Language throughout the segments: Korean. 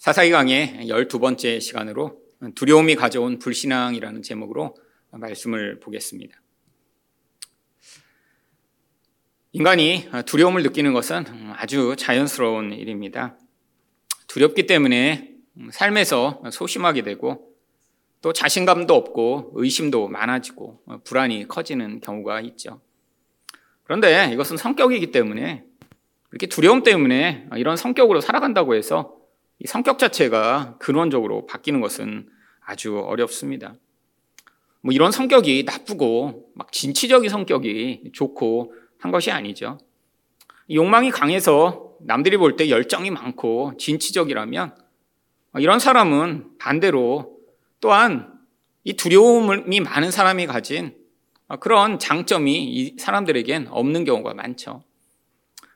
사사기 강의 12번째 시간으로 두려움이 가져온 불신앙이라는 제목으로 말씀을 보겠습니다. 인간이 두려움을 느끼는 것은 아주 자연스러운 일입니다. 두렵기 때문에 삶에서 소심하게 되고 또 자신감도 없고 의심도 많아지고 불안이 커지는 경우가 있죠. 그런데 이것은 성격이기 때문에 이렇게 두려움 때문에 이런 성격으로 살아간다고 해서 이 성격 자체가 근원적으로 바뀌는 것은 아주 어렵습니다. 뭐 이런 성격이 나쁘고 막 진취적인 성격이 좋고 한 것이 아니죠. 욕망이 강해서 남들이 볼 때 열정이 많고 진취적이라면 이런 사람은 반대로 또한 이 두려움이 많은 사람이 가진 그런 장점이 이 사람들에겐 없는 경우가 많죠.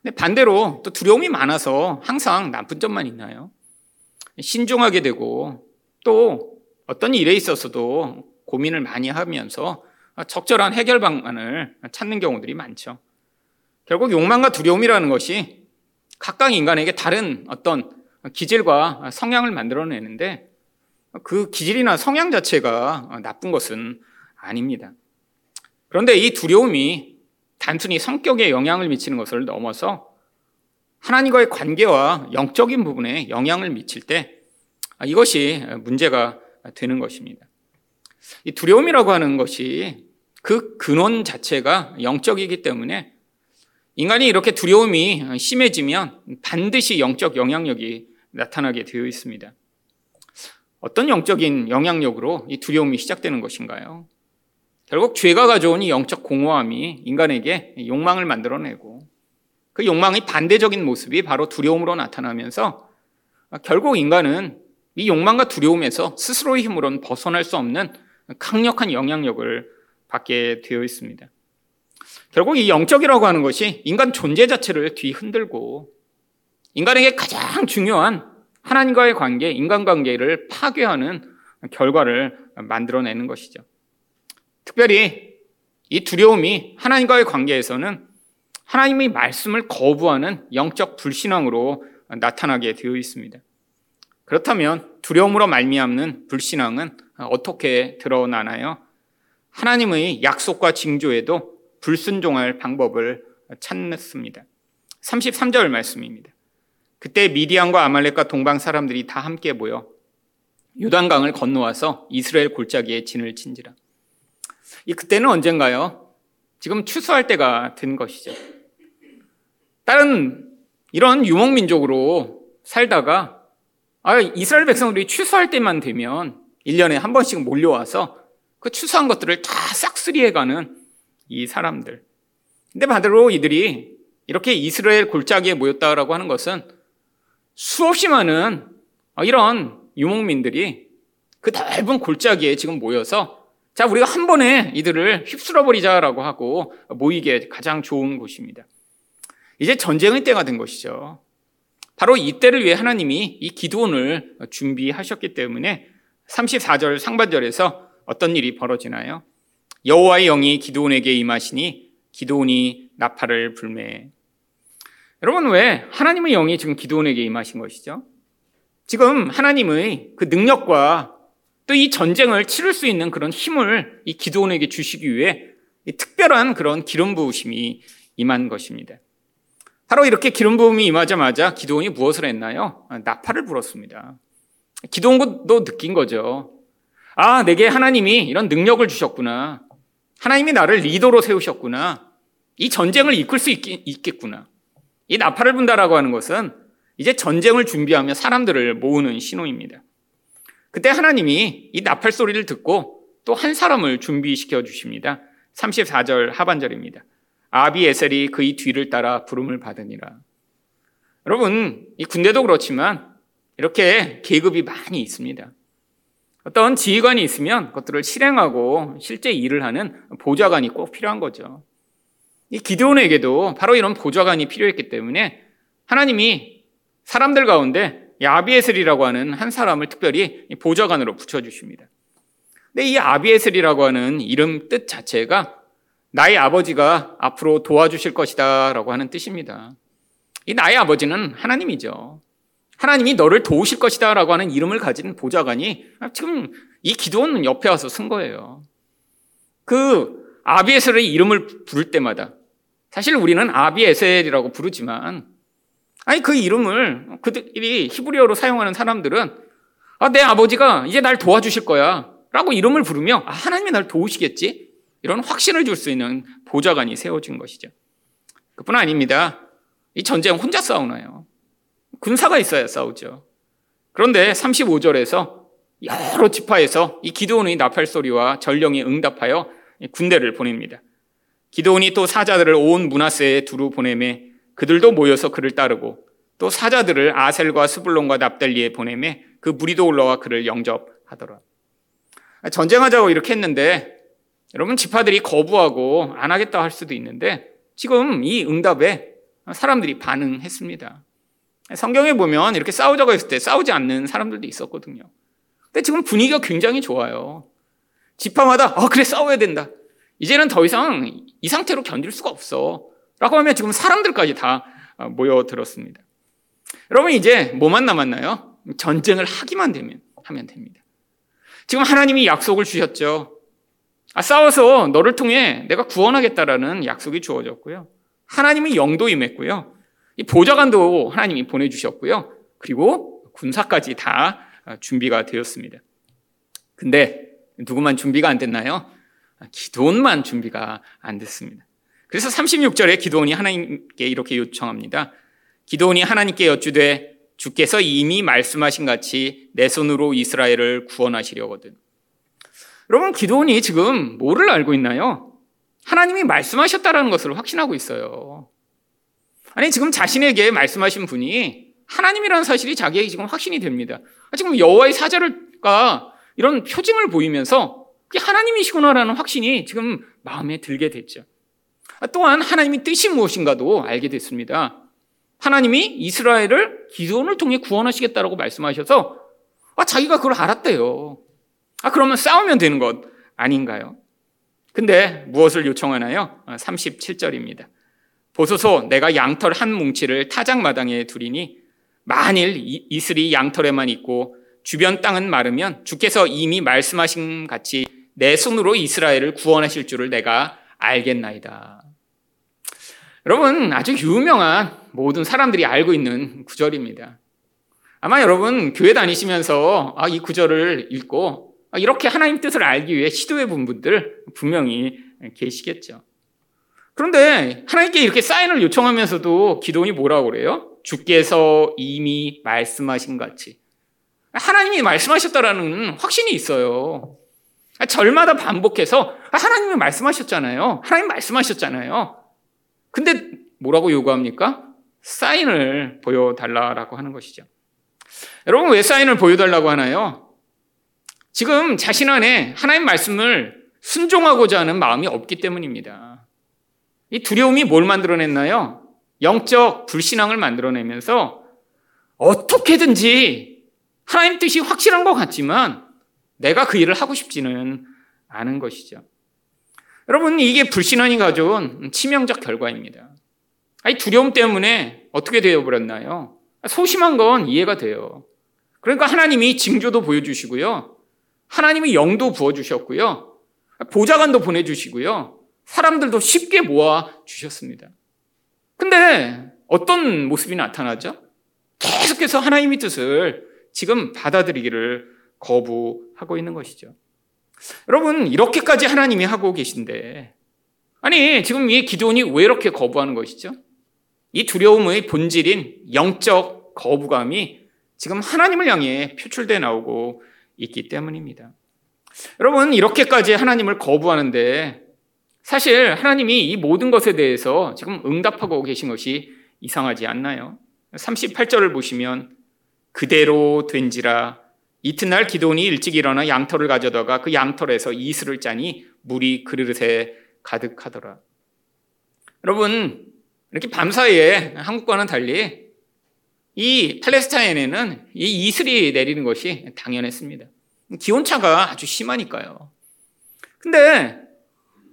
근데 반대로 또 두려움이 많아서 항상 나쁜 점만 있나요? 신중하게 되고 또 어떤 일에 있어서도 고민을 많이 하면서 적절한 해결 방안을 찾는 경우들이 많죠. 결국 욕망과 두려움이라는 것이 각각 인간에게 다른 어떤 기질과 성향을 만들어내는데 그 기질이나 성향 자체가 나쁜 것은 아닙니다. 그런데 이 두려움이 단순히 성격에 영향을 미치는 것을 넘어서 하나님과의 관계와 영적인 부분에 영향을 미칠 때 이것이 문제가 되는 것입니다. 이 두려움이라고 하는 것이 그 근원 자체가 영적이기 때문에 인간이 이렇게 두려움이 심해지면 반드시 영적 영향력이 나타나게 되어 있습니다. 어떤 영적인 영향력으로 이 두려움이 시작되는 것인가요? 결국 죄가 가져온 이 영적 공허함이 인간에게 욕망을 만들어내고 그 욕망의 반대적인 모습이 바로 두려움으로 나타나면서 결국 인간은 이 욕망과 두려움에서 스스로의 힘으로는 벗어날 수 없는 강력한 영향력을 받게 되어 있습니다. 결국 이 영적이라고 하는 것이 인간 존재 자체를 뒤흔들고 인간에게 가장 중요한 하나님과의 관계, 인간관계를 파괴하는 결과를 만들어내는 것이죠. 특별히 이 두려움이 하나님과의 관계에서는 하나님의 말씀을 거부하는 영적 불신앙으로 나타나게 되어 있습니다. 그렇다면 두려움으로 말미암는 불신앙은 어떻게 드러나나요? 하나님의 약속과 징조에도 불순종할 방법을 찾습니다. 33절 말씀입니다. 그때 미디안과 아말렉과 동방 사람들이 다 함께 모여 요단강을 건너와서 이스라엘 골짜기에 진을 친지라. 이 그때는 언젠가요? 지금 추수할 때가 된 것이죠. 다른 이런 유목민족으로 살다가 아, 이스라엘 백성들이 추수할 때만 되면 1년에 한 번씩 몰려와서 그 추수한 것들을 다 싹쓸이해가는 이 사람들. 근데 반대로 이들이 이렇게 이스라엘 골짜기에 모였다라고 하는 것은 수없이 많은 이런 유목민들이 그 넓은 골짜기에 지금 모여서 자, 우리가 한 번에 이들을 휩쓸어 버리자라고 하고 모이게 가장 좋은 곳입니다. 이제 전쟁의 때가 된 것이죠. 바로 이때를 위해 하나님이 이 기도원을 준비하셨기 때문에 34절 상반절에서 어떤 일이 벌어지나요? 여호와의 영이 기도원에게 임하시니 기도원이 나팔을 불매. 여러분 왜 하나님의 영이 지금 기도원에게 임하신 것이죠? 지금 하나님의 그 능력과 또 이 전쟁을 치를 수 있는 그런 힘을 이 기도원에게 주시기 위해 특별한 그런 기름 부으심이 임한 것입니다. 바로 이렇게 기름 부음이 임하자마자 기도원이 무엇을 했나요? 나팔을 불었습니다. 기도원도 느낀 거죠. 아, 내게 하나님이 이런 능력을 주셨구나. 하나님이 나를 리더로 세우셨구나. 이 전쟁을 이끌 수 있, 있겠구나. 이 나팔을 분다라고 하는 것은 이제 전쟁을 준비하며 사람들을 모으는 신호입니다. 그때 하나님이 이 나팔 소리를 듣고 또 한 사람을 준비시켜 주십니다. 34절 하반절입니다. 아비에셀이 그의 뒤를 따라 부름을 받으니라. 여러분, 이 군대도 그렇지만 이렇게 계급이 많이 있습니다. 어떤 지휘관이 있으면 그것들을 실행하고 실제 일을 하는 보좌관이 꼭 필요한 거죠. 이 기드온에게도 바로 이런 보좌관이 필요했기 때문에 하나님이 사람들 가운데 아비에셀이라고 하는 한 사람을 특별히 보좌관으로 붙여주십니다. 근데 이 아비에셀이라고 하는 이름 뜻 자체가 나의 아버지가 앞으로 도와주실 것이다 라고 하는 뜻입니다. 이 나의 아버지는 하나님이죠. 하나님이 너를 도우실 것이다 라고 하는 이름을 가진 보좌관이 지금 이 기도원 옆에 와서 쓴 거예요. 그 아비에셀의 이름을 부를 때마다 사실 우리는 아비에셀이라고 부르지만 아니 그 이름을 그들이 히브리어로 사용하는 사람들은 아, 내 아버지가 이제 날 도와주실 거야 라고 이름을 부르며 아, 하나님이 날 도우시겠지 이런 확신을 줄 수 있는 보좌관이 세워진 것이죠. 그뿐 아닙니다. 이 전쟁 혼자 싸우나요? 군사가 있어야 싸우죠. 그런데 35절에서 여러 지파에서 이 기도원의 나팔 소리와 전령이 응답하여 군대를 보냅니다. 기도원이 또 사자들을 온 문하세에 두루 보내매 그들도 모여서 그를 따르고 또 사자들을 아셀과 스불론과 납달리에 보내매 그 무리도 올라와 그를 영접하더라. 전쟁하자고 이렇게 했는데 여러분 지파들이 거부하고 안 하겠다 할 수도 있는데 지금 이 응답에 사람들이 반응했습니다. 성경에 보면 이렇게 싸우자고 했을 때 싸우지 않는 사람들도 있었거든요. 근데 지금 분위기가 굉장히 좋아요. 지파마다 아 그래 싸워야 된다. 이제는 더 이상 이 상태로 견딜 수가 없어. 라고 하면 지금 사람들까지 다 모여들었습니다. 여러분 이제 뭐만 남았나요? 전쟁을 하기만 되면 하면 됩니다. 지금 하나님이 약속을 주셨죠. 아, 싸워서 너를 통해 내가 구원하겠다라는 약속이 주어졌고요. 하나님의 영도 임했고요. 이 보좌관도 하나님이 보내주셨고요. 그리고 군사까지 다 준비가 되었습니다. 근데 누구만 준비가 안 됐나요? 기도원만 준비가 안 됐습니다. 그래서 36절에 기도원이 하나님께 이렇게 요청합니다. 기도원이 하나님께 여쭈되 주께서 이미 말씀하신 같이 내 손으로 이스라엘을 구원하시려거든. 여러분, 기도원이 지금 뭐를 알고 있나요? 하나님이 말씀하셨다라는 것을 확신하고 있어요. 아니, 지금 자신에게 말씀하신 분이 하나님이라는 사실이 자기에게 지금 확신이 됩니다. 지금 여호와의 사자가 이런 표징을 보이면서 하나님이시구나라는 확신이 지금 마음에 들게 됐죠. 또한 하나님의 뜻이 무엇인가도 알게 됐습니다. 하나님이 이스라엘을 기도원을 통해 구원하시겠다라고 말씀하셔서 아, 자기가 그걸 알았대요. 아, 그러면 싸우면 되는 것 아닌가요? 근데 무엇을 요청하나요? 37절입니다. 아, 보소서 내가 양털 한 뭉치를 타작마당에 두리니 만일 이슬이 양털에만 있고 주변 땅은 마르면 주께서 이미 말씀하신 같이 내 손으로 이스라엘을 구원하실 줄을 내가 알겠나이다. 여러분, 아주 유명한 모든 사람들이 알고 있는 구절입니다. 아마 여러분, 교회 다니시면서 아, 이 구절을 읽고 아, 이렇게 하나님 뜻을 알기 위해 시도해 본 분들 분명히 계시겠죠. 그런데 하나님께 이렇게 사인을 요청하면서도 기도원이 뭐라고 그래요? 주께서 이미 말씀하신 같이. 하나님이 말씀하셨다라는 확신이 있어요. 절마다 반복해서 하나님이 말씀하셨잖아요. 하나님 말씀하셨잖아요. 근데 뭐라고 요구합니까? 사인을 보여달라고 하는 것이죠. 여러분 왜 사인을 보여달라고 하나요? 지금 자신 안에 하나님 말씀을 순종하고자 하는 마음이 없기 때문입니다. 이 두려움이 뭘 만들어냈나요? 영적 불신앙을 만들어내면서 어떻게든지 하나님 뜻이 확실한 것 같지만 내가 그 일을 하고 싶지는 않은 것이죠. 여러분, 이게 불신앙이 가져온 치명적 결과입니다. 아니, 두려움 때문에 어떻게 되어버렸나요? 소심한 건 이해가 돼요. 그러니까 하나님이 징조도 보여주시고요. 하나님이 영도 부어주셨고요. 보좌관도 보내주시고요. 사람들도 쉽게 모아 주셨습니다. 근데 어떤 모습이 나타나죠? 계속해서 하나님의 뜻을 지금 받아들이기를 거부하고 있는 것이죠. 여러분, 이렇게까지 하나님이 하고 계신데, 아니, 지금 이 기도원이 왜 이렇게 거부하는 것이죠? 이 두려움의 본질인 영적 거부감이 지금 하나님을 향해 표출돼 나오고 있기 때문입니다. 여러분, 이렇게까지 하나님을 거부하는데 사실 하나님이 이 모든 것에 대해서 지금 응답하고 계신 것이 이상하지 않나요? 38절을 보시면 그대로 된지라 이튿날 기도원이 일찍 일어나 양털을 가져다가 그 양털에서 이슬을 짜니 물이 그릇에 가득하더라. 여러분 이렇게 밤사이에 한국과는 달리 이 팔레스타인에는 이 이슬이 내리는 것이 당연했습니다. 기온차가 아주 심하니까요. 근데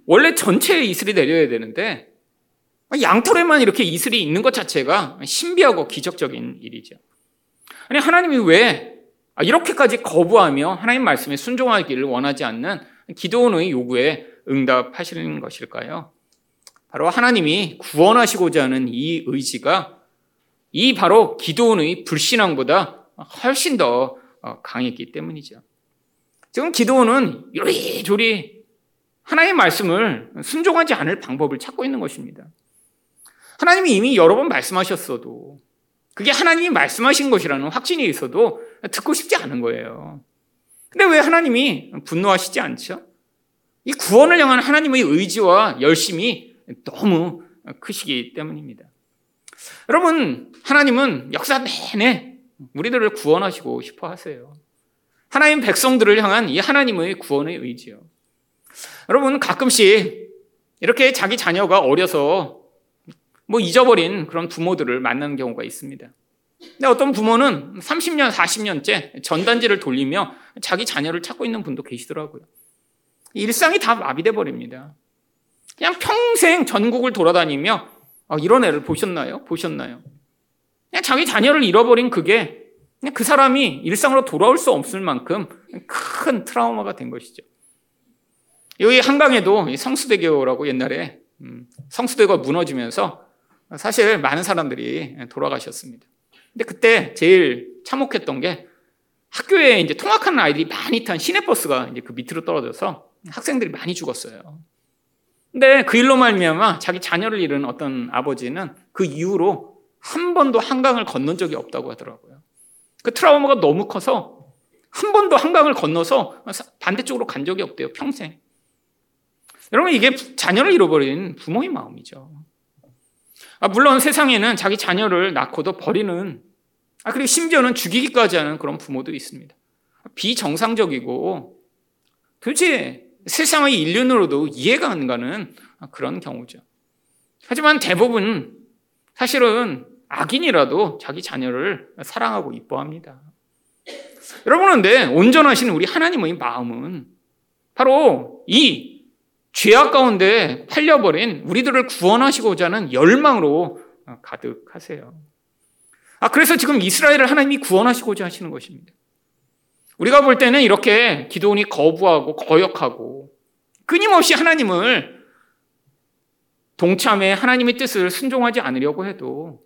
원래 전체에 이슬이 내려야 되는데 양털에만 이렇게 이슬이 있는 것 자체가 신비하고 기적적인 일이죠. 아니, 하나님이 왜 이렇게까지 거부하며 하나님 말씀에 순종하기를 원하지 않는 기도원의 요구에 응답하시는 것일까요? 바로 하나님이 구원하시고자 하는 이 의지가 이 바로 기도원의 불신앙보다 훨씬 더 강했기 때문이죠. 지금 기도원은 요리조리 하나님의 말씀을 순종하지 않을 방법을 찾고 있는 것입니다. 하나님이 이미 여러 번 말씀하셨어도 그게 하나님이 말씀하신 것이라는 확신이 있어도 듣고 싶지 않은 거예요. 근데 왜 하나님이 분노하시지 않죠? 이 구원을 향한 하나님의 의지와 열심이 너무 크시기 때문입니다. 여러분, 하나님은 역사 내내 우리들을 구원하시고 싶어 하세요. 하나님 백성들을 향한 이 하나님의 구원의 의지요. 여러분, 가끔씩 이렇게 자기 자녀가 어려서 뭐 잊어버린 그런 부모들을 만나는 경우가 있습니다. 근데 어떤 부모는 30년, 40년째 전단지를 돌리며 자기 자녀를 찾고 있는 분도 계시더라고요. 일상이 다 마비돼 버립니다. 그냥 평생 전국을 돌아다니며 어, 이런 애를 보셨나요? 보셨나요? 그냥 자기 자녀를 잃어버린 그게 그냥 그 사람이 일상으로 돌아올 수 없을 만큼 큰 트라우마가 된 것이죠. 여기 한강에도 성수대교라고 옛날에 음, 성수대가 무너지면서 사실 많은 사람들이 돌아가셨습니다. 근데 그때 제일 참혹했던 게 학교에 이제 통학하는 아이들이 많이 탄 시내버스가 이제 그 밑으로 떨어져서 학생들이 많이 죽었어요. 근데 그 일로 말미암아 자기 자녀를 잃은 어떤 아버지는 그 이후로 한 번도 한강을 건넌 적이 없다고 하더라고요. 그 트라우마가 너무 커서 한 번도 한강을 건너서 반대쪽으로 간 적이 없대요, 평생. 여러분, 이게 자녀를 잃어버린 부모의 마음이죠. 아, 물론 세상에는 자기 자녀를 낳고도 버리는, 아, 그리고 심지어는 죽이기까지 하는 그런 부모도 있습니다. 비정상적이고 도대체 세상의 인륜으로도 이해가 안 가는 그런 경우죠. 하지만 대부분 사실은 악인이라도 자기 자녀를 사랑하고 이뻐합니다. 여러분, 근데 온전하신 우리 하나님의 마음은 바로 이 죄악 가운데 팔려버린 우리들을 구원하시고자 하는 열망으로 가득하세요. 아, 그래서 지금 이스라엘을 하나님이 구원하시고자 하시는 것입니다. 우리가 볼 때는 이렇게 기도원이 거부하고 거역하고 끊임없이 하나님을 동참해 하나님의 뜻을 순종하지 않으려고 해도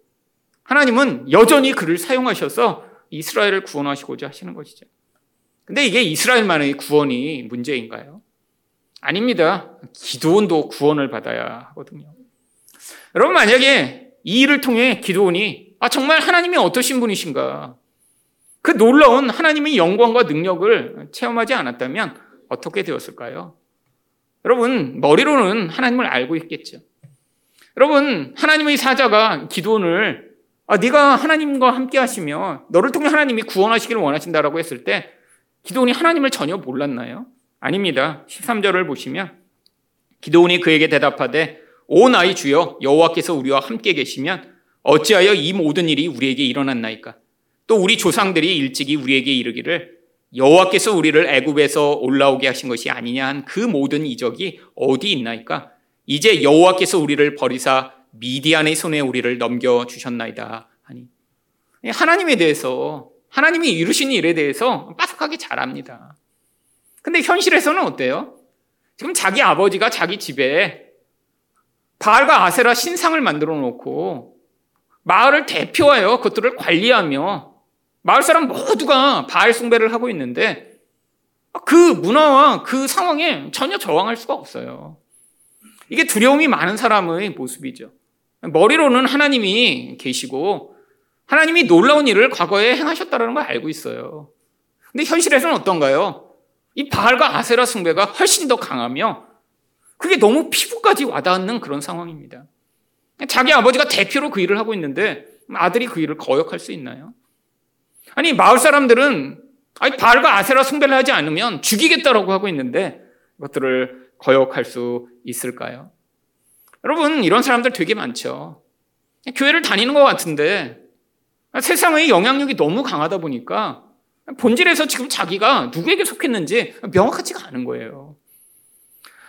하나님은 여전히 그를 사용하셔서 이스라엘을 구원하시고자 하시는 것이죠. 근데 이게 이스라엘만의 구원이 문제인가요? 아닙니다. 기도원도 구원을 받아야 하거든요. 여러분 만약에 이 일을 통해 기도원이 아 정말 하나님이 어떠신 분이신가 그 놀라운 하나님의 영광과 능력을 체험하지 않았다면 어떻게 되었을까요? 여러분 머리로는 하나님을 알고 있겠죠. 여러분 하나님의 사자가 기도원을 아, 네가 하나님과 함께 하시며 너를 통해 하나님이 구원하시기를 원하신다라고 했을 때 기도원이 하나님을 전혀 몰랐나요? 아닙니다. 13절을 보시면 기도원이 그에게 대답하되 오 나의 주여 여호와께서 우리와 함께 계시면 어찌하여 이 모든 일이 우리에게 일어났나이까 또 우리 조상들이 일찍이 우리에게 이르기를 여호와께서 우리를 애굽에서 올라오게 하신 것이 아니냐 한 그 모든 이적이 어디 있나이까 이제 여호와께서 우리를 버리사 미디안의 손에 우리를 넘겨 주셨나이다 하니 하나님에 대해서 하나님이 이루신 일에 대해서 빠삭하게 잘 압니다. 근데 현실에서는 어때요? 지금 자기 아버지가 자기 집에 바알과 아세라 신상을 만들어 놓고 마을을 대표하여 그것들을 관리하며 마을 사람 모두가 바알 숭배를 하고 있는데 그 문화와 그 상황에 전혀 저항할 수가 없어요. 이게 두려움이 많은 사람의 모습이죠. 머리로는 하나님이 계시고 하나님이 놀라운 일을 과거에 행하셨다는 걸 알고 있어요. 근데 현실에서는 어떤가요? 이 바알과 아세라 숭배가 훨씬 더 강하며 그게 너무 피부까지 와닿는 그런 상황입니다. 자기 아버지가 대표로 그 일을 하고 있는데 아들이 그 일을 거역할 수 있나요? 아니 마을 사람들은 아니 바알과 아세라 숭배를 하지 않으면 죽이겠다라고 하고 있는데 그것들을 거역할 수 있을까요? 여러분 이런 사람들 되게 많죠. 교회를 다니는 것 같은데 세상의 영향력이 너무 강하다 보니까 본질에서 지금 자기가 누구에게 속했는지 명확하지가 않은 거예요.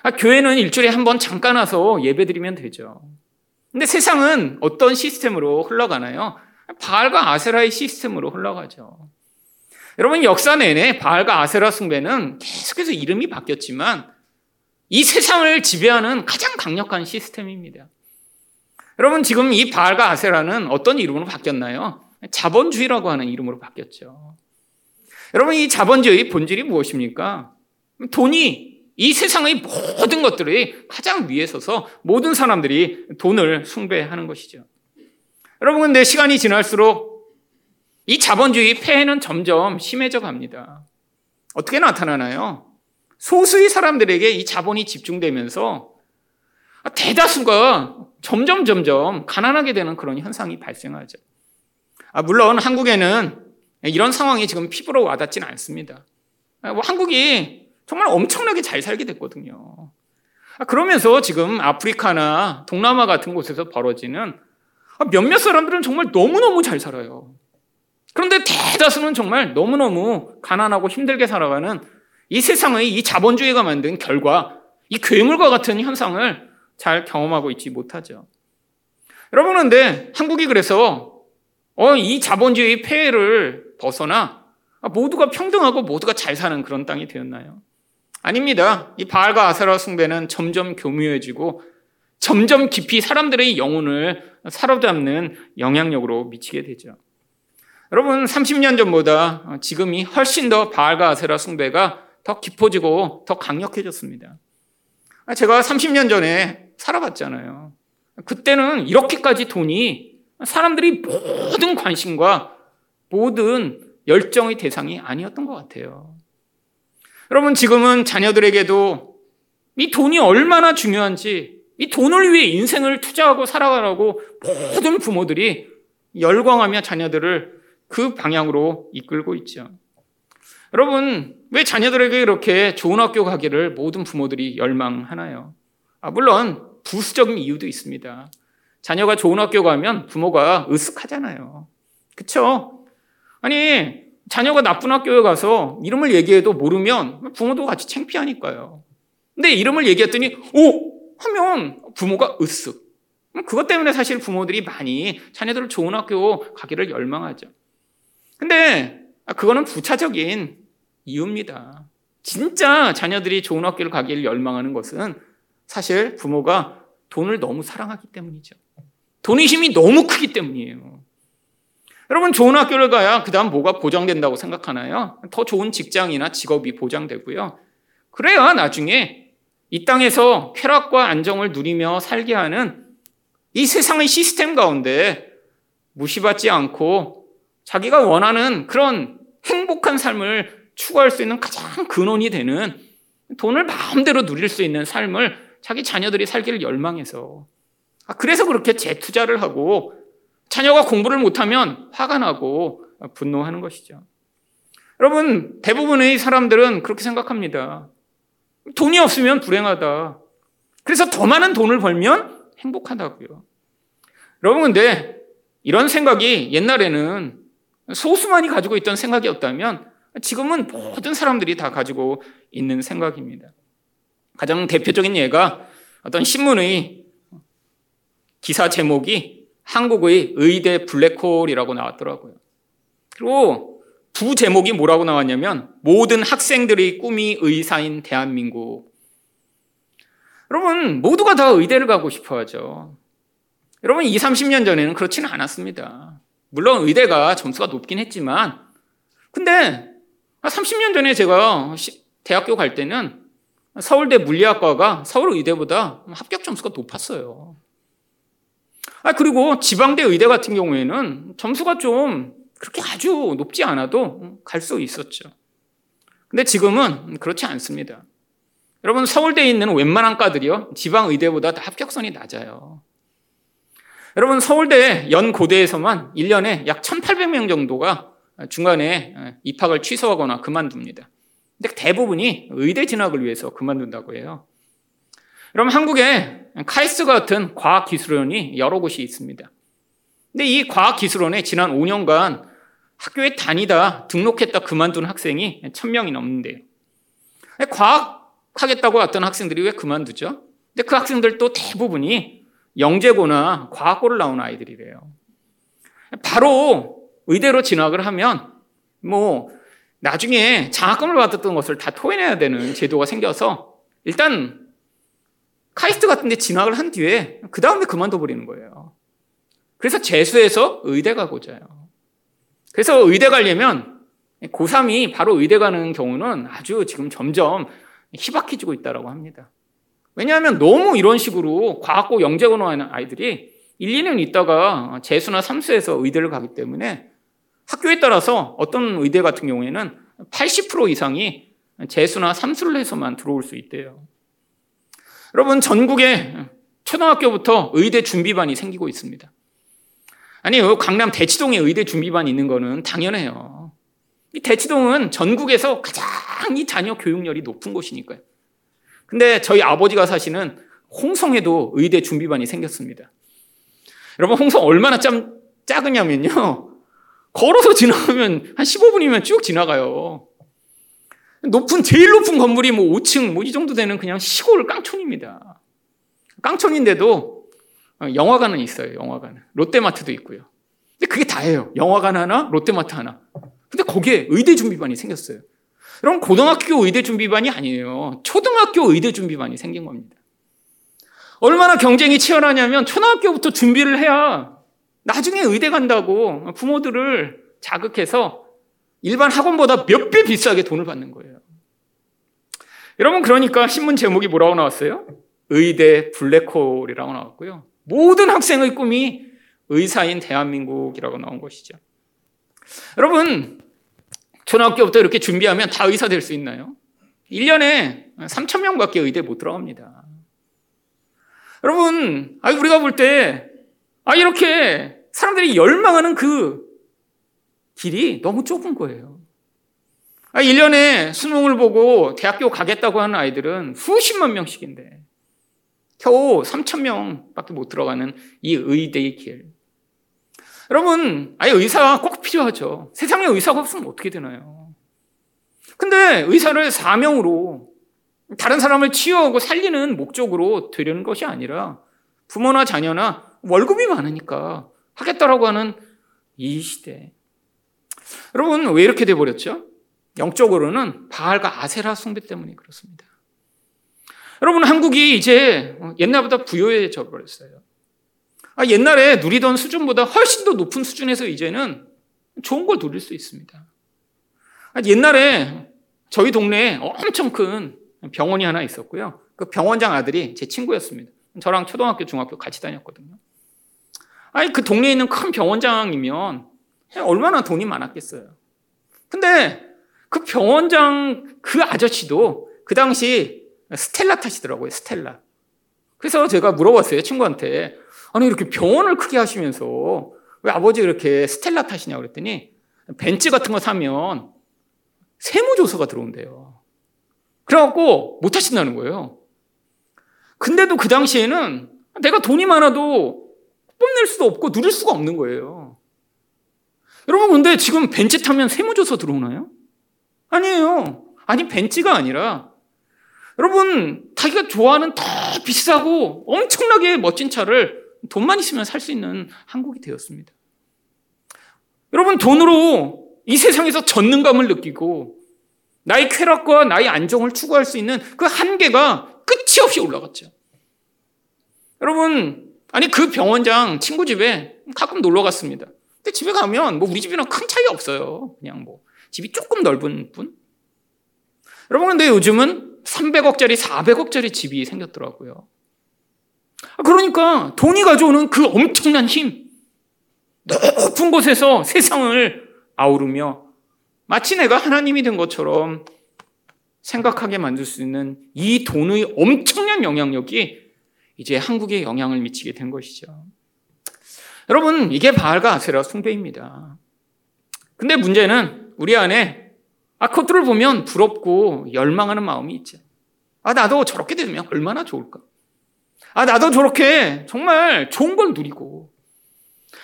아, 교회는 일주일에 한 번 잠깐 와서 예배 드리면 되죠. 근데 세상은 어떤 시스템으로 흘러가나요? 바알과 아세라의 시스템으로 흘러가죠. 여러분 역사 내내 바알과 아세라 숭배는 계속해서 이름이 바뀌었지만 이 세상을 지배하는 가장 강력한 시스템입니다. 여러분 지금 이 바알과 아세라는 어떤 이름으로 바뀌었나요? 자본주의라고 하는 이름으로 바뀌었죠. 여러분 이 자본주의 본질이 무엇입니까? 돈이 이 세상의 모든 것들이 가장 위에 서서 모든 사람들이 돈을 숭배하는 것이죠. 여러분 근데 시간이 지날수록 이 자본주의 폐해는 점점 심해져 갑니다. 어떻게 나타나나요? 소수의 사람들에게 이 자본이 집중되면서 대다수가 점점 점점 가난하게 되는 그런 현상이 발생하죠. 아, 물론 한국에는 이런 상황이 지금 피부로 와닿지는 않습니다. 아, 뭐 한국이 정말 엄청나게 잘 살게 됐거든요. 아, 그러면서 지금 아프리카나 동남아 같은 곳에서 벌어지는 아, 몇몇 사람들은 정말 너무너무 잘 살아요. 그런데 대다수는 정말 너무너무 가난하고 힘들게 살아가는 이 세상의 이 자본주의가 만든 결과, 이 괴물과 같은 현상을 잘 경험하고 있지 못하죠. 여러분, 그런데 한국이 그래서 어, 이 자본주의 폐해를 벗어나 모두가 평등하고 모두가 잘 사는 그런 땅이 되었나요? 아닙니다. 이 바알과 아세라 숭배는 점점 교묘해지고 점점 깊이 사람들의 영혼을 사로잡는 영향력으로 미치게 되죠. 여러분, 30년 전보다 지금이 훨씬 더 바알과 아세라 숭배가 더 깊어지고 더 강력해졌습니다. 제가 30년 전에 살아봤잖아요. 그때는 이렇게까지 돈이 사람들이 모든 관심과 모든 열정의 대상이 아니었던 것 같아요. 여러분, 지금은 자녀들에게도 이 돈이 얼마나 중요한지, 이 돈을 위해 인생을 투자하고 살아가라고 모든 부모들이 열광하며 자녀들을 그 방향으로 이끌고 있죠. 여러분, 왜 자녀들에게 이렇게 좋은 학교 가기를 모든 부모들이 열망하나요? 아, 물론, 부수적인 이유도 있습니다. 자녀가 좋은 학교 가면 부모가 으쓱하잖아요. 그쵸? 아니, 자녀가 나쁜 학교에 가서 이름을 얘기해도 모르면 부모도 같이 창피하니까요. 근데 이름을 얘기했더니, 오! 하면 부모가 으쓱. 그것 때문에 사실 부모들이 많이 자녀들을 좋은 학교 가기를 열망하죠. 근데 그거는 부차적인 이유입니다. 진짜 자녀들이 좋은 학교를 가기를 열망하는 것은 사실 부모가 돈을 너무 사랑하기 때문이죠. 돈의 힘이 너무 크기 때문이에요. 여러분 좋은 학교를 가야 그 다음 뭐가 보장된다고 생각하나요? 더 좋은 직장이나 직업이 보장되고요. 그래야 나중에 이 땅에서 쾌락과 안정을 누리며 살게 하는 이 세상의 시스템 가운데 무시받지 않고 자기가 원하는 그런 행복한 삶을 추구할 수 있는 가장 근원이 되는 돈을 마음대로 누릴 수 있는 삶을 자기 자녀들이 살기를 열망해서 아, 그래서 그렇게 재투자를 하고 자녀가 공부를 못하면 화가 나고 분노하는 것이죠. 여러분, 대부분의 사람들은 그렇게 생각합니다. 돈이 없으면 불행하다. 그래서 더 많은 돈을 벌면 행복하다고요. 여러분, 근데 이런 생각이 옛날에는 소수만이 가지고 있던 생각이었다면 지금은 모든 사람들이 다 가지고 있는 생각입니다. 가장 대표적인 예가 어떤 신문의 기사 제목이 한국의 의대 블랙홀이라고 나왔더라고요. 그리고 부 제목이 뭐라고 나왔냐면 모든 학생들의 꿈이 의사인 대한민국. 여러분 모두가 다 의대를 가고 싶어 하죠. 여러분 20, 30년 전에는 그렇지는 않았습니다. 물론 의대가 점수가 높긴 했지만 근데 30년 전에 제가 대학교 갈 때는 서울대 물리학과가 서울의대보다 합격 점수가 높았어요. 아, 그리고 지방대 의대 같은 경우에는 점수가 좀 그렇게 아주 높지 않아도 갈 수 있었죠. 근데 지금은 그렇지 않습니다. 여러분, 서울대에 있는 웬만한 과들이요, 지방 의대보다 다 합격선이 낮아요. 여러분, 서울대 연 고대에서만 1년에 약 1,800명 정도가 중간에 입학을 취소하거나 그만둡니다. 근데 대부분이 의대 진학을 위해서 그만둔다고 해요. 그럼 한국에 카이스트 같은 과학기술원이 여러 곳이 있습니다. 근데 이 과학기술원에 지난 5년간 학교에 다니다 등록했다 그만둔 학생이 1000명이 넘는데요. 과학 하겠다고 왔던 학생들이 왜 그만두죠? 근데 그 학생들도 대부분이 영재고나 과학고를 나온 아이들이래요. 바로 의대로 진학을 하면 뭐 나중에 장학금을 받았던 것을 다 토해내야 되는 제도가 생겨서 일단 카이스트 같은 데 진학을 한 뒤에 그 다음에 그만둬 버리는 거예요. 그래서 재수해서 의대 가고자 해요. 그래서 의대 가려면 고3이 바로 의대 가는 경우는 아주 지금 점점 희박해지고 있다고 합니다. 왜냐하면 너무 이런 식으로 과학고 영재고로 하는 아이들이 1, 2년 있다가 재수나 삼수에서 의대를 가기 때문에 학교에 따라서 어떤 의대 같은 경우에는 80% 이상이 재수나 삼수를 해서만 들어올 수 있대요. 여러분, 전국에 초등학교부터 의대 준비반이 생기고 있습니다. 아니, 강남 대치동에 의대 준비반이 있는 거는 당연해요. 이 대치동은 전국에서 가장 이 자녀 교육열이 높은 곳이니까요. 근데 저희 아버지가 사시는 홍성에도 의대 준비반이 생겼습니다. 여러분, 홍성 얼마나 참 작으냐면요. 걸어서 지나가면 한 15분이면 쭉 지나가요. 높은, 제일 높은 건물이 뭐 5층, 뭐 이 정도 되는 그냥 시골 깡촌입니다. 깡촌인데도 영화관은 있어요, 영화관은. 롯데마트도 있고요. 근데 그게 다예요. 영화관 하나, 롯데마트 하나. 근데 거기에 의대 준비반이 생겼어요. 여러분, 고등학교 의대 준비반이 아니에요. 초등학교 의대 준비반이 생긴 겁니다. 얼마나 경쟁이 치열하냐면 초등학교부터 준비를 해야 나중에 의대 간다고 부모들을 자극해서 일반 학원보다 몇 배 비싸게 돈을 받는 거예요. 여러분, 그러니까 신문 제목이 뭐라고 나왔어요? 의대 블랙홀이라고 나왔고요. 모든 학생의 꿈이 의사인 대한민국이라고 나온 것이죠. 여러분, 초등학교부터 이렇게 준비하면 다 의사 될 수 있나요? 1년에 3천 명 밖에 의대 못 들어갑니다. 여러분, 아 우리가 볼 때, 아, 이렇게 사람들이 열망하는 그 길이 너무 좁은 거예요. 아, 1년에 수능을 보고 대학교 가겠다고 하는 아이들은 수십만 명씩인데, 겨우 3천 명밖에 못 들어가는 이 의대의 길. 여러분, 아예 의사가 꼭 필요하죠. 세상에 의사가 없으면 어떻게 되나요? 근데 의사를 사명으로 다른 사람을 치유하고 살리는 목적으로 되려는 것이 아니라 부모나 자녀나 월급이 많으니까 하겠다라고 하는 이 시대. 여러분, 왜 이렇게 돼버렸죠? 영적으로는 바알과 아세라 숭배 때문에 그렇습니다. 여러분, 한국이 이제 옛날보다 부유해져 버렸어요. 아, 옛날에 누리던 수준보다 훨씬 더 높은 수준에서 이제는 좋은 걸 누릴 수 있습니다. 아, 옛날에 저희 동네에 엄청 큰 병원이 하나 있었고요. 그 병원장 아들이 제 친구였습니다. 저랑 초등학교, 중학교 같이 다녔거든요. 아니, 그 동네에 있는 큰 병원장이면 얼마나 돈이 많았겠어요. 근데 그 병원장 그 아저씨도 그 당시 스텔라 타시더라고요, 스텔라. 그래서 제가 물어봤어요, 친구한테. 아니 이렇게 병원을 크게 하시면서 왜 아버지 이렇게 스텔라 타시냐 그랬더니 벤츠 같은 거 사면 세무조서가 들어온대요. 그래갖고 못 하신다는 거예요. 근데도 그 당시에는 내가 돈이 많아도 뽐낼 수도 없고 누릴 수가 없는 거예요. 여러분, 근데 지금 벤츠 타면 세무조서 들어오나요? 아니에요. 아니, 벤츠가 아니라 여러분, 자기가 좋아하는 더 비싸고 엄청나게 멋진 차를 돈만 있으면 살 수 있는 한국이 되었습니다. 여러분, 돈으로 이 세상에서 전능감을 느끼고 나의 쾌락과 나의 안정을 추구할 수 있는 그 한계가 끝이 없이 올라갔죠. 여러분, 아니, 그 병원장 친구 집에 가끔 놀러 갔습니다. 근데 집에 가면 뭐 우리 집이랑 큰 차이 없어요. 그냥 뭐 집이 조금 넓은 뿐. 여러분, 근데 요즘은 300억짜리, 400억짜리 집이 생겼더라고요. 그러니까 돈이 가져오는 그 엄청난 힘, 높은 곳에서 세상을 아우르며 마치 내가 하나님이 된 것처럼 생각하게 만들 수 있는 이 돈의 엄청난 영향력이 이제 한국에 영향을 미치게 된 것이죠. 여러분, 이게 바알과 아세라 숭배입니다. 근데 문제는 우리 안에 아, 그것들을 보면 부럽고 열망하는 마음이 있죠. 아, 나도 저렇게 되면 얼마나 좋을까? 아, 나도 저렇게 정말 좋은 걸 누리고,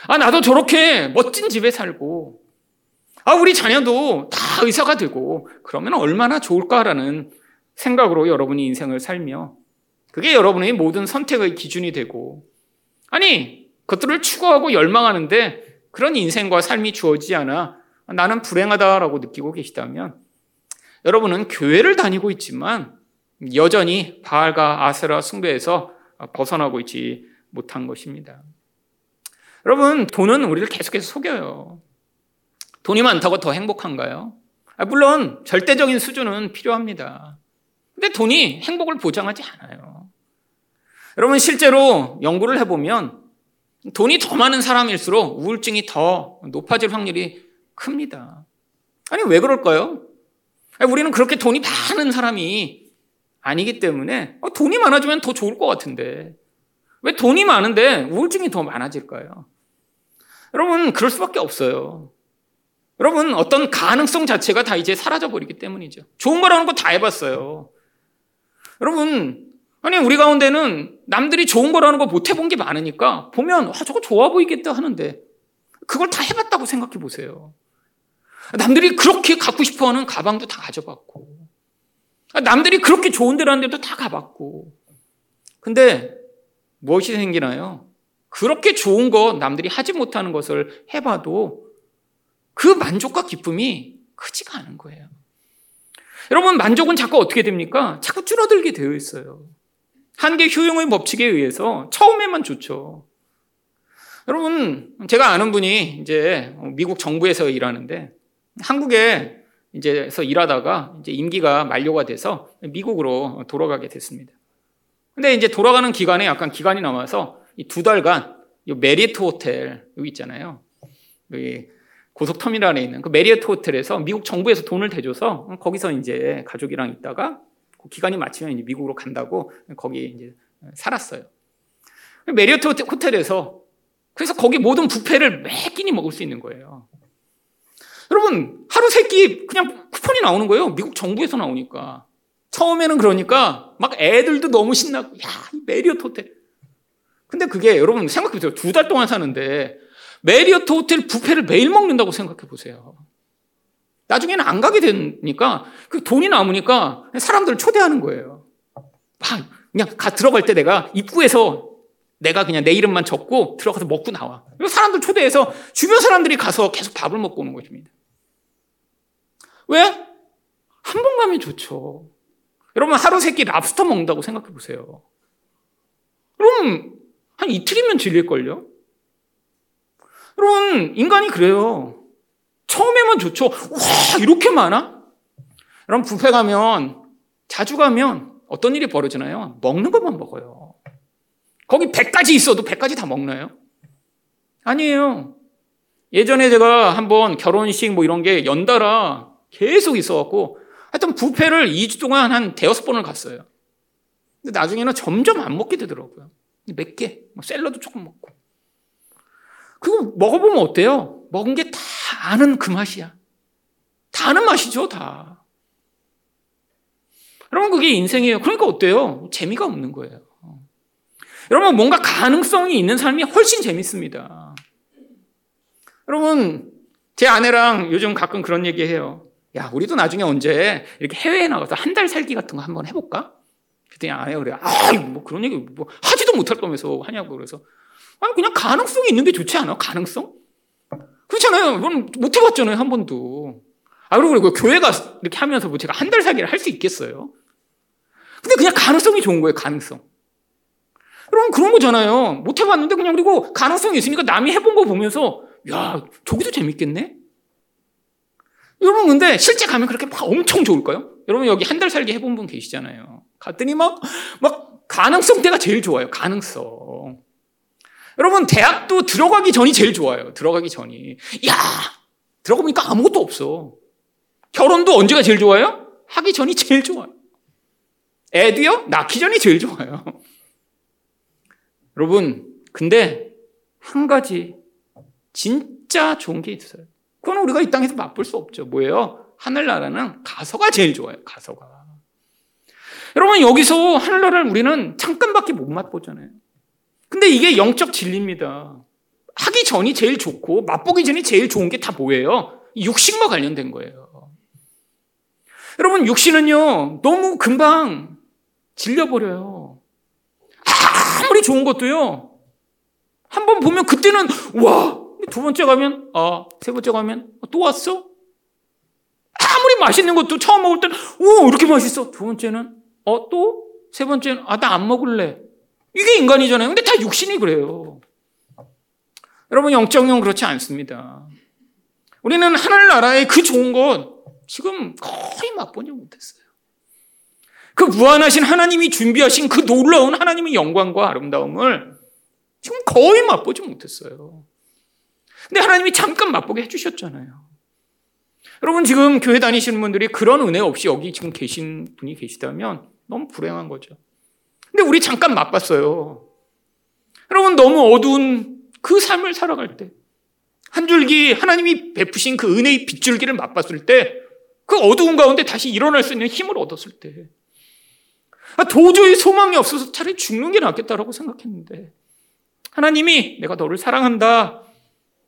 아, 나도 저렇게 멋진 집에 살고, 아, 우리 자녀도 다 의사가 되고, 그러면 얼마나 좋을까라는 생각으로 여러분이 인생을 살며, 그게 여러분의 모든 선택의 기준이 되고, 아니, 그것들을 추구하고 열망하는데 그런 인생과 삶이 주어지지 않아 나는 불행하다라고 느끼고 계시다면 여러분은 교회를 다니고 있지만 여전히 바알과 아세라 숭배에서 벗어나고 있지 못한 것입니다. 여러분, 돈은 우리를 계속해서 속여요. 돈이 많다고 더 행복한가요? 아, 물론 절대적인 수준은 필요합니다. 근데 돈이 행복을 보장하지 않아요. 여러분, 실제로 연구를 해보면 돈이 더 많은 사람일수록 우울증이 더 높아질 확률이 큽니다. 아니, 왜 그럴까요? 우리는 그렇게 돈이 많은 사람이 아니기 때문에 어, 돈이 많아지면 더 좋을 것 같은데 왜 돈이 많은데 우울증이 더 많아질까요? 여러분, 그럴 수밖에 없어요. 여러분, 어떤 가능성 자체가 다 이제 사라져버리기 때문이죠. 좋은 거라는 거 다 해봤어요. 여러분, 아니, 우리 가운데는 남들이 좋은 거라는 거 못 해본 게 많으니까 보면, 아, 저거 좋아 보이겠다 하는데 그걸 다 해봤다고 생각해 보세요. 남들이 그렇게 갖고 싶어 하는 가방도 다 가져봤고, 남들이 그렇게 좋은 데라는 데도 다 가봤고, 근데 무엇이 생기나요? 그렇게 좋은 거 남들이 하지 못하는 것을 해봐도 그 만족과 기쁨이 크지가 않은 거예요. 여러분, 만족은 자꾸 어떻게 됩니까? 자꾸 줄어들게 되어 있어요. 한계 효용의 법칙에 의해서 처음에만 좋죠. 여러분, 제가 아는 분이 이제 미국 정부에서 일하는데 한국에 이제서 일하다가 이제 임기가 만료가 돼서 미국으로 돌아가게 됐습니다. 근데 이제 돌아가는 기간에 약간 기간이 남아서 두 달간 메리어트 호텔 여기 있잖아요. 여기 고속터미널에 있는 그 메리어트 호텔에서 미국 정부에서 돈을 대줘서 거기서 이제 가족이랑 있다가 그 기간이 마치면 이제 미국으로 간다고 거기 이제 살았어요. 메리어트 호텔에서 그래서 거기 모든 부페를 매 끼니 먹을 수 있는 거예요. 여러분 하루 세 끼 그냥 쿠폰이 나오는 거예요. 미국 정부에서 나오니까. 처음에는 그러니까 막 애들도 너무 신나고 야 메리어트 호텔. 근데 그게 여러분 생각해 보세요. 두 달 동안 사는데 메리어트 호텔 부페를 매일 먹는다고 생각해 보세요. 나중에는 안 가게 되니까 그 돈이 남으니까 사람들을 초대하는 거예요. 막 그냥 가 들어갈 때 내가 입구에서 내가 그냥 내 이름만 적고 들어가서 먹고 나와. 사람들 초대해서 주변 사람들이 가서 계속 밥을 먹고 오는 것입니다. 왜? 한 번 가면 좋죠. 여러분 하루 세끼 랍스터 먹는다고 생각해 보세요. 그럼 한 이틀이면 질릴걸요? 여러분, 인간이 그래요. 처음에만 좋죠. 와, 이렇게 많아? 여러분, 뷔페 가면, 자주 가면 어떤 일이 벌어지나요? 먹는 것만 먹어요. 거기 100가지 있어도 100가지 다 먹나요? 아니에요. 예전에 제가 한번 결혼식 뭐 이런 게 연달아 계속 있어갖고 하여튼 뷔페를 2주 동안 한 대여섯 번을 갔어요. 근데 나중에는 점점 안 먹게 되더라고요. 몇 개, 뭐 샐러드 조금 먹고. 그거 먹어보면 어때요? 먹은 게 다 아는 그 맛이야. 다 아는 맛이죠, 다. 여러분, 그게 인생이에요. 그러니까 어때요? 재미가 없는 거예요. 여러분, 뭔가 가능성이 있는 삶이 훨씬 재밌습니다. 여러분, 제 아내랑 요즘 가끔 그런 얘기 해요. 야, 우리도 나중에 언제 이렇게 해외에 나가서 한 달 살기 같은 거 한번 해볼까? 그랬더니 아내가 그래. 아, 뭐 그런 얘기 뭐 하지도 못할 거면서 하냐고 그래서 아니, 그냥 가능성이 있는 게 좋지 않아? 가능성? 그렇잖아요. 그럼 못 해봤잖아요, 한 번도. 아, 그리고 그리고 교회가 이렇게 하면서 뭐 제가 한 달 살기를 할 수 있겠어요? 근데 그냥 가능성이 좋은 거예요, 가능성. 여러분, 그런 거잖아요. 못 해봤는데 그냥 그리고 가능성이 있으니까 남이 해본 거 보면서, 야, 저기도 재밌겠네? 여러분, 근데 실제 가면 그렇게 막 엄청 좋을까요? 여러분, 여기 한 달 살기 해본 분 계시잖아요. 갔더니 막, 막 가능성 때가 제일 좋아요, 가능성. 여러분, 대학도 들어가기 전이 제일 좋아요. 들어가기 전이. 야! 들어가 보니까 아무것도 없어. 결혼도 언제가 제일 좋아요? 하기 전이 제일 좋아요. 애도요? 낳기 전이 제일 좋아요. 여러분, 근데 한 가지 진짜 좋은 게 있어요. 그건 우리가 이 땅에서 맛볼 수 없죠. 뭐예요? 하늘나라는 가서가 제일 좋아요. 가서가. 여러분, 여기서 하늘나라를 우리는 잠깐밖에 못 맛보잖아요. 근데 이게 영적 진리입니다. 하기 전이 제일 좋고 맛보기 전이 제일 좋은 게 다 뭐예요? 육신과 관련된 거예요. 여러분 육신은요 너무 금방 질려버려요. 아무리 좋은 것도요 한 번 보면 그때는 와 두 번째 가면, 아, 세 번째 가면, 어, 또 왔어? 아무리 맛있는 것도 처음 먹을 때는, 오, 이렇게 맛있어. 두 번째는, 어, 또? 세 번째는, 아, 나 안 먹을래. 이게 인간이잖아요. 근데 다 육신이 그래요. 여러분, 영적용 그렇지 않습니다. 우리는 하늘나라의 그 좋은 것 지금 거의 맛보지 못했어요. 그 무한하신 하나님이 준비하신 그 놀라운 하나님의 영광과 아름다움을 지금 거의 맛보지 못했어요. 근데 하나님이 잠깐 맛보게 해주셨잖아요. 여러분 지금 교회 다니시는 분들이 그런 은혜 없이 여기 지금 계신 분이 계시다면 너무 불행한 거죠. 근데 우리 잠깐 맛봤어요. 여러분 너무 어두운 그 삶을 살아갈 때 한 줄기 하나님이 베푸신 그 은혜의 빗줄기를 맛봤을 때 그 어두운 가운데 다시 일어날 수 있는 힘을 얻었을 때 아, 도저히 소망이 없어서 차라리 죽는 게 낫겠다라고 생각했는데 하나님이 내가 너를 사랑한다.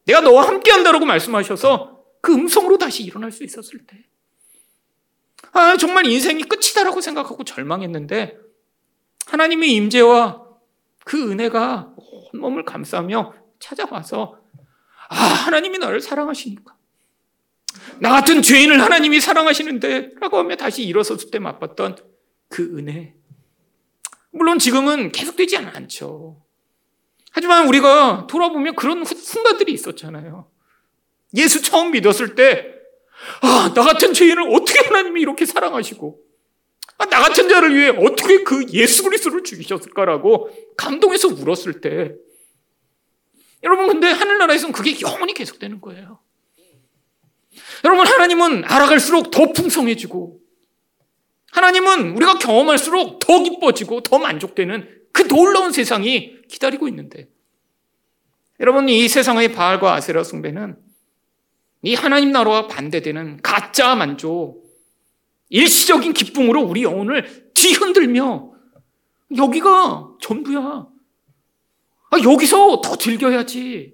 내가 너와 함께 한다라고 말씀하셔서 그 음성으로 다시 일어날 수 있었을 때. 아, 정말 인생이 끝이다라고 생각하고 절망했는데 하나님의 임재와 그 은혜가 온몸을 감싸며 찾아와서 아, 하나님이 너를 사랑하시니까. 나 같은 죄인을 하나님이 사랑하시는데 라고 하며 다시 일어섰을 때 맛봤던 그 은혜. 물론 지금은 계속되지 않죠. 하지만 우리가 돌아보면 그런 순간들이 있었잖아요. 예수 처음 믿었을 때, 아, 나 같은 죄인을 어떻게 하나님이 이렇게 사랑하시고, 아, 나 같은 자를 위해 어떻게 그 예수 그리스도를 죽이셨을까라고 감동해서 울었을 때, 여러분, 근데 하늘나라에서는 그게 영원히 계속되는 거예요. 여러분, 하나님은 알아갈수록 더 풍성해지고, 하나님은 우리가 경험할수록 더 기뻐지고 더 만족되는 그 놀라운 세상이 기다리고 있는데 여러분 이 세상의 바알과 아세라 숭배는 이 하나님 나라와 반대되는 가짜 만족, 일시적인 기쁨으로 우리 영혼을 뒤흔들며 여기가 전부야. 아, 여기서 더 즐겨야지.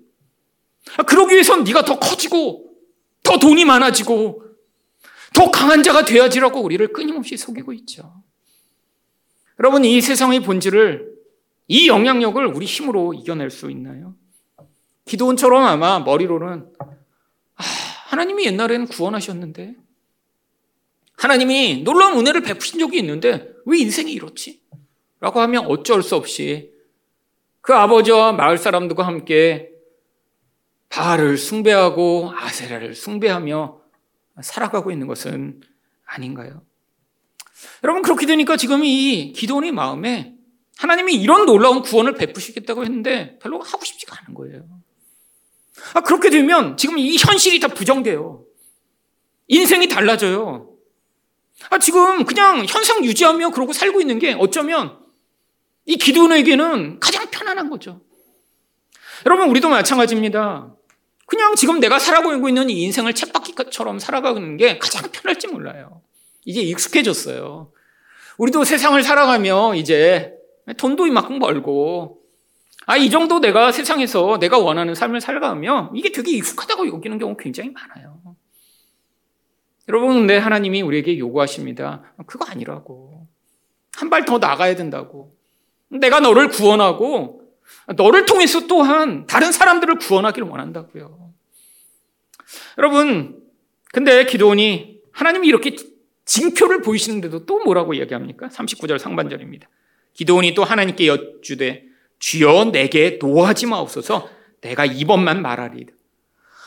아, 그러기 위해선 네가 더 커지고 더 돈이 많아지고 더 강한 자가 돼야지라고 우리를 끊임없이 속이고 있죠. 여러분, 이 세상의 본질을, 이 영향력을 우리 힘으로 이겨낼 수 있나요? 기도원처럼 아마 머리로는, 아, 하나님이 옛날에는 구원하셨는데, 하나님이 놀라운 은혜를 베푸신 적이 있는데, 왜 인생이 이렇지? 라고 하면 어쩔 수 없이 그 아버지와 마을 사람들과 함께 바알을 숭배하고 아세라를 숭배하며 살아가고 있는 것은 아닌가요? 여러분 그렇게 되니까 지금 이 기도원의 마음에 하나님이 이런 놀라운 구원을 베푸시겠다고 했는데 별로 하고 싶지가 않은 거예요. 아, 그렇게 되면 지금 이 현실이 다 부정돼요. 인생이 달라져요. 아, 지금 그냥 현상 유지하며 그러고 살고 있는 게 어쩌면 이 기도원에게는 가장 편안한 거죠. 여러분, 우리도 마찬가지입니다. 그냥 지금 내가 살아가고 있는 이 인생을 쳇바퀴처럼 살아가는 게 가장 편할지 몰라요. 이제 익숙해졌어요. 우리도 세상을 살아가며 이제 돈도 이만큼 벌고, 아, 이 정도 내가 세상에서 내가 원하는 삶을 살아가며 이게 되게 익숙하다고 여기는 경우 굉장히 많아요. 여러분, 근데 하나님이 우리에게 요구하십니다. 그거 아니라고. 한 발 더 나가야 된다고. 내가 너를 구원하고 너를 통해서 또한 다른 사람들을 구원하기를 원한다고요. 여러분, 근데 기도원이 하나님이 이렇게 징표를 보이시는데도 또 뭐라고 이야기합니까? 39절 상반절입니다. 기도원이 또 하나님께 여쭈되 주여 내게 노하지 마옵소서 내가 이번만 말하리이다.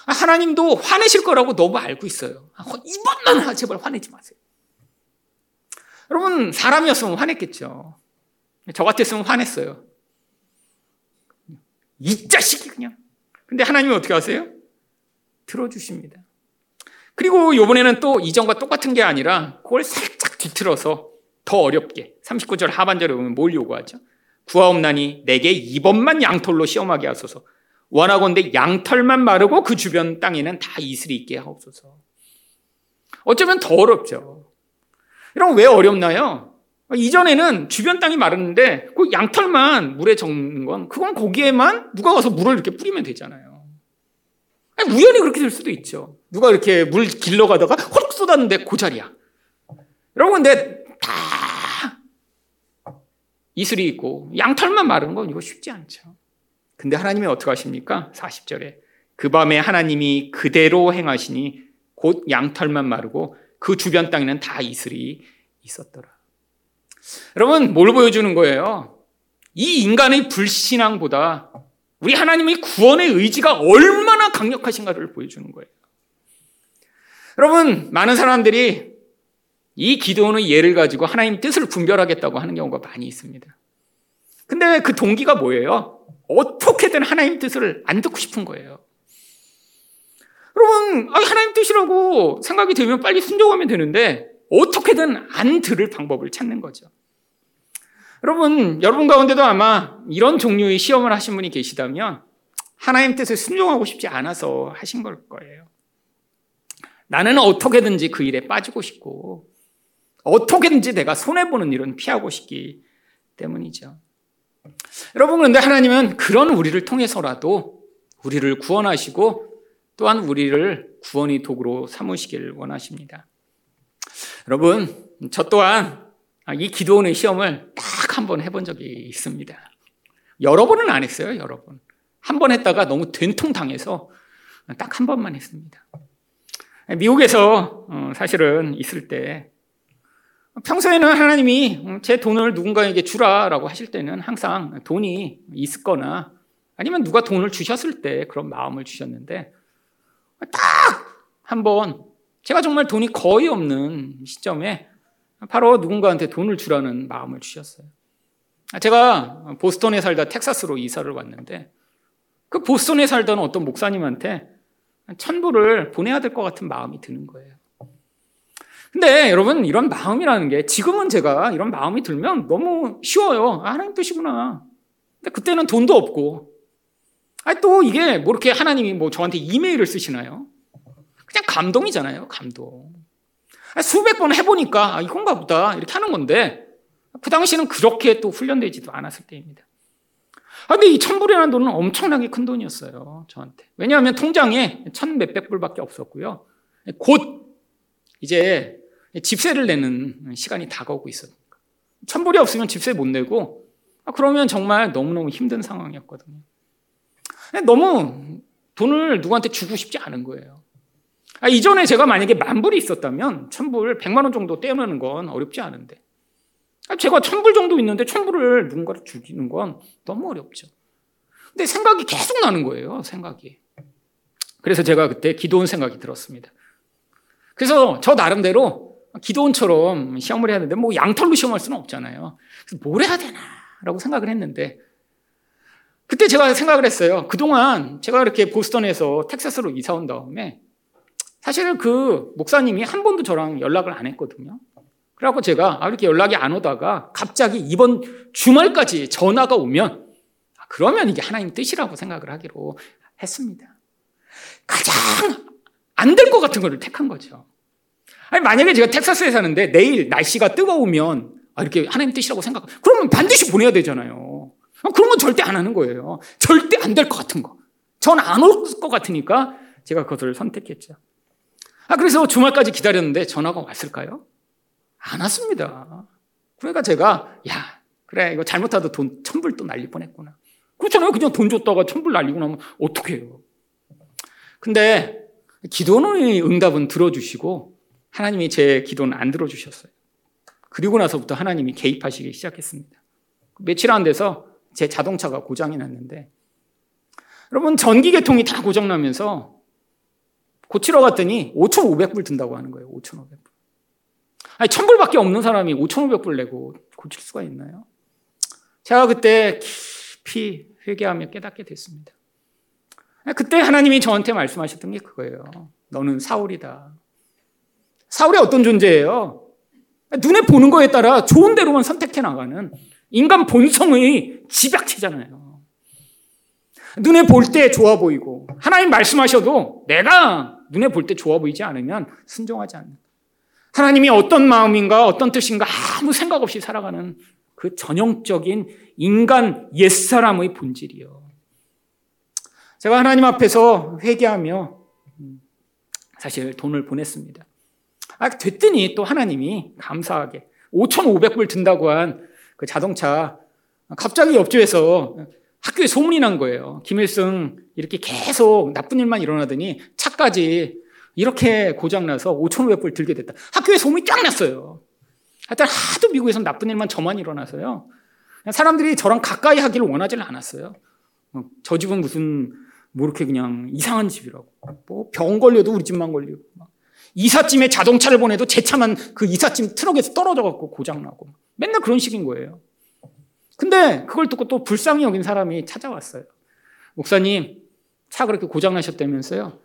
하나님도 화내실 거라고 너무 알고 있어요. 이번만 제발 화내지 마세요. 여러분 사람이었으면 화냈겠죠. 저 같았으면 화냈어요. 이 자식이 그냥. 근데 하나님이 어떻게 하세요? 들어주십니다. 그리고 이번에는 또 이전과 똑같은 게 아니라 그걸 살짝 뒤틀어서 더 어렵게 39절 하반절에 보면 뭘 요구하죠? 구하옵나니 내게 이번만 양털로 시험하게 하소서 원하건대 양털만 마르고 그 주변 땅에는 다 이슬이 있게 하옵소서 어쩌면 더 어렵죠. 이런 왜 어렵나요? 이전에는 주변 땅이 마르는데 그 양털만 물에 적는 건 그건 거기에만 누가 와서 물을 이렇게 뿌리면 되잖아요. 아니, 우연히 그렇게 될 수도 있죠. 누가 이렇게 물 길러 가다가 호룩 쏟았는데 그 자리야. 여러분 근데 다 이슬이 있고 양털만 마르는 건 이거 쉽지 않죠. 근데 하나님이 어떻게 하십니까? 40절에 그 밤에 하나님이 그대로 행하시니 곧 양털만 마르고 그 주변 땅에는 다 이슬이 있었더라. 여러분, 뭘 보여주는 거예요? 이 인간의 불신앙보다 우리 하나님의 구원의 의지가 얼마나 강력하신가를 보여주는 거예요. 여러분, 많은 사람들이 이 기도원의 예를 가지고 하나님 뜻을 분별하겠다고 하는 경우가 많이 있습니다. 근데 그 동기가 뭐예요? 어떻게든 하나님 뜻을 안 듣고 싶은 거예요. 여러분, 하나님 뜻이라고 생각이 들면 빨리 순종하면 되는데 어떻게든 안 들을 방법을 찾는 거죠. 여러분, 여러분 가운데도 아마 이런 종류의 시험을 하신 분이 계시다면 하나님 뜻을 순종하고 싶지 않아서 하신 걸 거예요. 나는 어떻게든지 그 일에 빠지고 싶고 어떻게든지 내가 손해보는 일은 피하고 싶기 때문이죠. 여러분, 그런데 하나님은 그런 우리를 통해서라도 우리를 구원하시고 또한 우리를 구원의 도구로 삼으시길 원하십니다. 여러분, 저 또한 이 기도원의 시험을 딱 한 번 해본 적이 있습니다. 여러 번은 안 했어요, 여러 번. 한 번 했다가 너무 된통 당해서 딱 한 번만 했습니다. 미국에서 어, 사실은 있을 때 평소에는 하나님이 제 돈을 누군가에게 주라라고 하실 때는 항상 돈이 있거나 아니면 누가 돈을 주셨을 때 그런 마음을 주셨는데 딱 한 번 제가 정말 돈이 거의 없는 시점에 바로 누군가한테 돈을 주라는 마음을 주셨어요. 제가 보스턴에 살다 텍사스로 이사를 왔는데 그 보스턴에 살던 어떤 목사님한테 천부를 보내야 될 것 같은 마음이 드는 거예요. 근데 여러분 이런 마음이라는 게 지금은 제가 이런 마음이 들면 너무 쉬워요. 아, 하나님 뜻이구나. 근데 그때는 돈도 없고. 아니 또 이게 뭐 이렇게 하나님이 뭐 저한테 이메일을 쓰시나요? 그냥 감동이잖아요. 감동. 아니, 수백 번 해보니까 아, 이건가 보다 이렇게 하는 건데 그 당시는 그렇게 또 훈련되지도 않았을 때입니다. 아, 근데 이 천불이라는 돈은 엄청나게 큰 돈이었어요. 저한테. 왜냐하면 통장에 천 몇백 불밖에 없었고요. 곧 이제 집세를 내는 시간이 다가오고 있었니까. 천불이 없으면 집세 못 내고 아, 그러면 정말 너무너무 힘든 상황이었거든요. 너무 돈을 누구한테 주고 싶지 않은 거예요. 아, 이전에 제가 만약에 만불이 있었다면 천불, 백만 원 정도 떼어내는 건 어렵지 않은데 아, 제가 천불 정도 있는데 천불을 누군가를 주기는 건 너무 어렵죠. 근데 생각이 계속 나는 거예요, 생각이. 그래서 제가 그때 기도원 생각이 들었습니다. 그래서 저 나름대로 기도원처럼 시험을 해야 되는데 뭐 양털로 시험할 수는 없잖아요. 그래서 뭘 해야 되나라고 생각을 했는데 그때 제가 생각을 했어요. 그동안 제가 이렇게 보스턴에서 텍사스로 이사 온 다음에 사실 그 목사님이 한 번도 저랑 연락을 안 했거든요. 그래갖고 제가 아, 이렇게 연락이 안 오다가 갑자기 이번 주말까지 전화가 오면 아, 그러면 이게 하나님 뜻이라고 생각을 하기로 했습니다. 가장 안 될 것 같은 거를 택한 거죠. 아니, 만약에 제가 텍사스에 사는데 내일 날씨가 뜨거우면 아, 이렇게 하나님 뜻이라고 생각, 그러면 반드시 보내야 되잖아요. 그런 건 절대 안 하는 거예요. 절대 안 될 것 같은 거. 전 안 올 것 같으니까 제가 그것을 선택했죠. 아, 그래서 주말까지 기다렸는데 전화가 왔을까요? 안 왔습니다. 그러니까 제가, 야, 그래, 이거 잘못하다 돈 천불 또 날릴 뻔했구나. 그렇잖아요. 그냥 돈 줬다가 천불 날리고 나면 어떡해요. 근데 기도는 응답은 들어주시고 하나님이 제 기도는 안 들어주셨어요. 그리고 나서부터 하나님이 개입하시기 시작했습니다. 며칠 안 돼서 제 자동차가 고장이 났는데 여러분 전기 계통이 다 고장나면서 고치러 갔더니 5,500불 든다고 하는 거예요. 5,500불. 아니 1,000불밖에 없는 사람이 5,500불 내고 고칠 수가 있나요? 제가 그때 깊이 회개하며 깨닫게 됐습니다. 그때 하나님이 저한테 말씀하셨던 게 그거예요. 너는 사울이다. 사울이 어떤 존재예요? 눈에 보는 거에 따라 좋은 대로만 선택해 나가는 인간 본성의 집약체잖아요. 눈에 볼 때 좋아 보이고 하나님 말씀하셔도 내가 눈에 볼 때 좋아 보이지 않으면 순종하지 않는 하나님이 어떤 마음인가 어떤 뜻인가 아무 생각 없이 살아가는 그 전형적인 인간 옛사람의 본질이요. 제가 하나님 앞에서 회개하며 사실 돈을 보냈습니다. 아, 됐더니 또 하나님이 감사하게 5,500불 든다고 한 그 자동차 갑자기 옆집에서 학교에 소문이 난 거예요. 김일성 이렇게 계속 나쁜 일만 일어나더니 차까지 이렇게 고장나서 5,500불 들게 됐다. 학교에 소문이 쫙 났어요. 하여튼 하도 미국에서 나쁜 일만 저만 일어나서요. 사람들이 저랑 가까이 하기를 원하지 않았어요. 어, 저 집은 무슨 뭐 이렇게 그냥 이상한 집이라고. 뭐 병 걸려도 우리 집만 걸리고. 이삿짐에 자동차를 보내도 제 차만 그 이삿짐 트럭에서 떨어져 갖고 고장 나고. 맨날 그런 식인 거예요. 근데 그걸 듣고 또 불쌍히 여긴 사람이 찾아왔어요. 목사님, 차 그렇게 고장 나셨다면서요?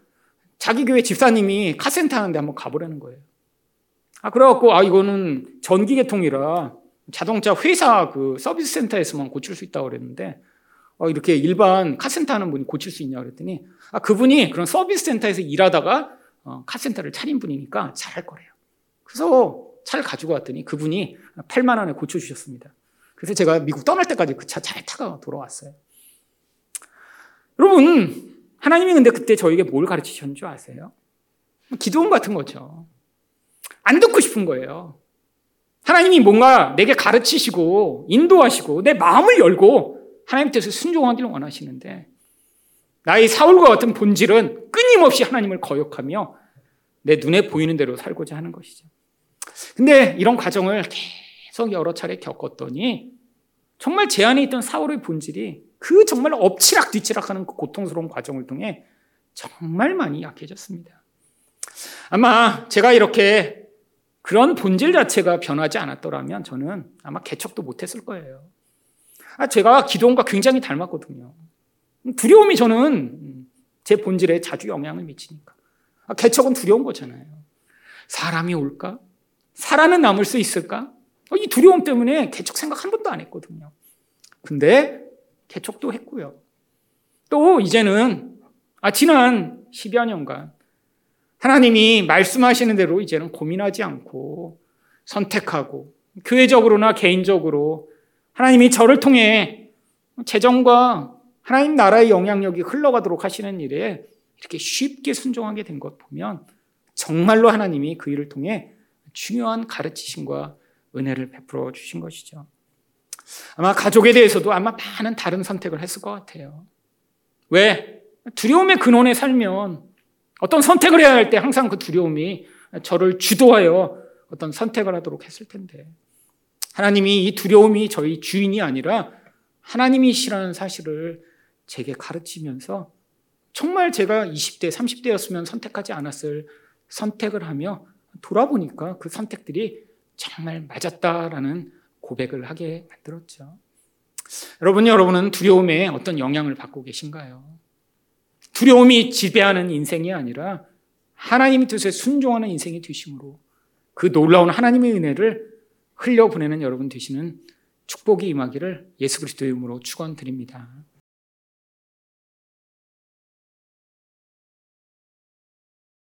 자기 교회 집사님이 카센터 하는데 한번 가보라는 거예요. 아, 그래갖고, 아, 이거는 전기계통이라 자동차 회사 그 서비스 센터에서만 고칠 수 있다고 그랬는데, 어, 이렇게 일반 카센터 하는 분이 고칠 수 있냐고 그랬더니, 아, 그분이 그런 서비스 센터에서 일하다가 어, 카센터를 차린 분이니까 잘 할 거래요. 그래서 차를 가지고 왔더니 그분이 8만 원에 고쳐주셨습니다. 그래서 제가 미국 떠날 때까지 그 차 잘 타고 돌아왔어요. 여러분, 하나님이 근데 그때 저에게 뭘 가르치셨는 줄 아세요? 기도원 같은 거죠. 안 듣고 싶은 거예요. 하나님이 뭔가 내게 가르치시고 인도하시고 내 마음을 열고 하나님 뜻을 순종하기를 원하시는데 나의 사울과 같은 본질은 끊임없이 하나님을 거역하며 내 눈에 보이는 대로 살고자 하는 것이죠. 근데 이런 과정을 계속 여러 차례 겪었더니 정말 제 안에 있던 사울의 본질이 그 정말 엎치락 뒤치락 하는 그 고통스러운 과정을 통해 정말 많이 약해졌습니다. 아마 제가 이렇게 그런 본질 자체가 변하지 않았더라면 저는 아마 개척도 못했을 거예요. 아, 제가 기도원과 굉장히 닮았거든요. 두려움이 저는 제 본질에 자주 영향을 미치니까. 아, 개척은 두려운 거잖아요. 사람이 올까? 살아는 남을 수 있을까? 어, 이 두려움 때문에 개척 생각 한 번도 안 했거든요. 근데 개척도 했고요. 또 이제는 아 지난 10여 년간 하나님이 말씀하시는 대로 이제는 고민하지 않고 선택하고 교회적으로나 개인적으로 하나님이 저를 통해 재정과 하나님 나라의 영향력이 흘러가도록 하시는 일에 이렇게 쉽게 순종하게 된 것 보면 정말로 하나님이 그 일을 통해 중요한 가르치심과 은혜를 베풀어 주신 것이죠. 아마 가족에 대해서도 아마 많은 다른 선택을 했을 것 같아요. 왜? 두려움의 근원에 살면 어떤 선택을 해야 할 때 항상 그 두려움이 저를 주도하여 어떤 선택을 하도록 했을 텐데. 하나님이 이 두려움이 저희 주인이 아니라 하나님이시라는 사실을 제게 가르치면서 정말 제가 20대, 30대였으면 선택하지 않았을 선택을 하며 돌아보니까 그 선택들이 정말 맞았다라는 고백을 하게 만들었죠. 여러분, 여러분은 두려움에 어떤 영향을 받고 계신가요? 두려움이 지배하는 인생이 아니라 하나님의 뜻에 순종하는 인생이 되심으로 그 놀라운 하나님의 은혜를 흘려보내는 여러분 되시는 축복이 임하기를 예수 그리스도의 이름으로 축원드립니다.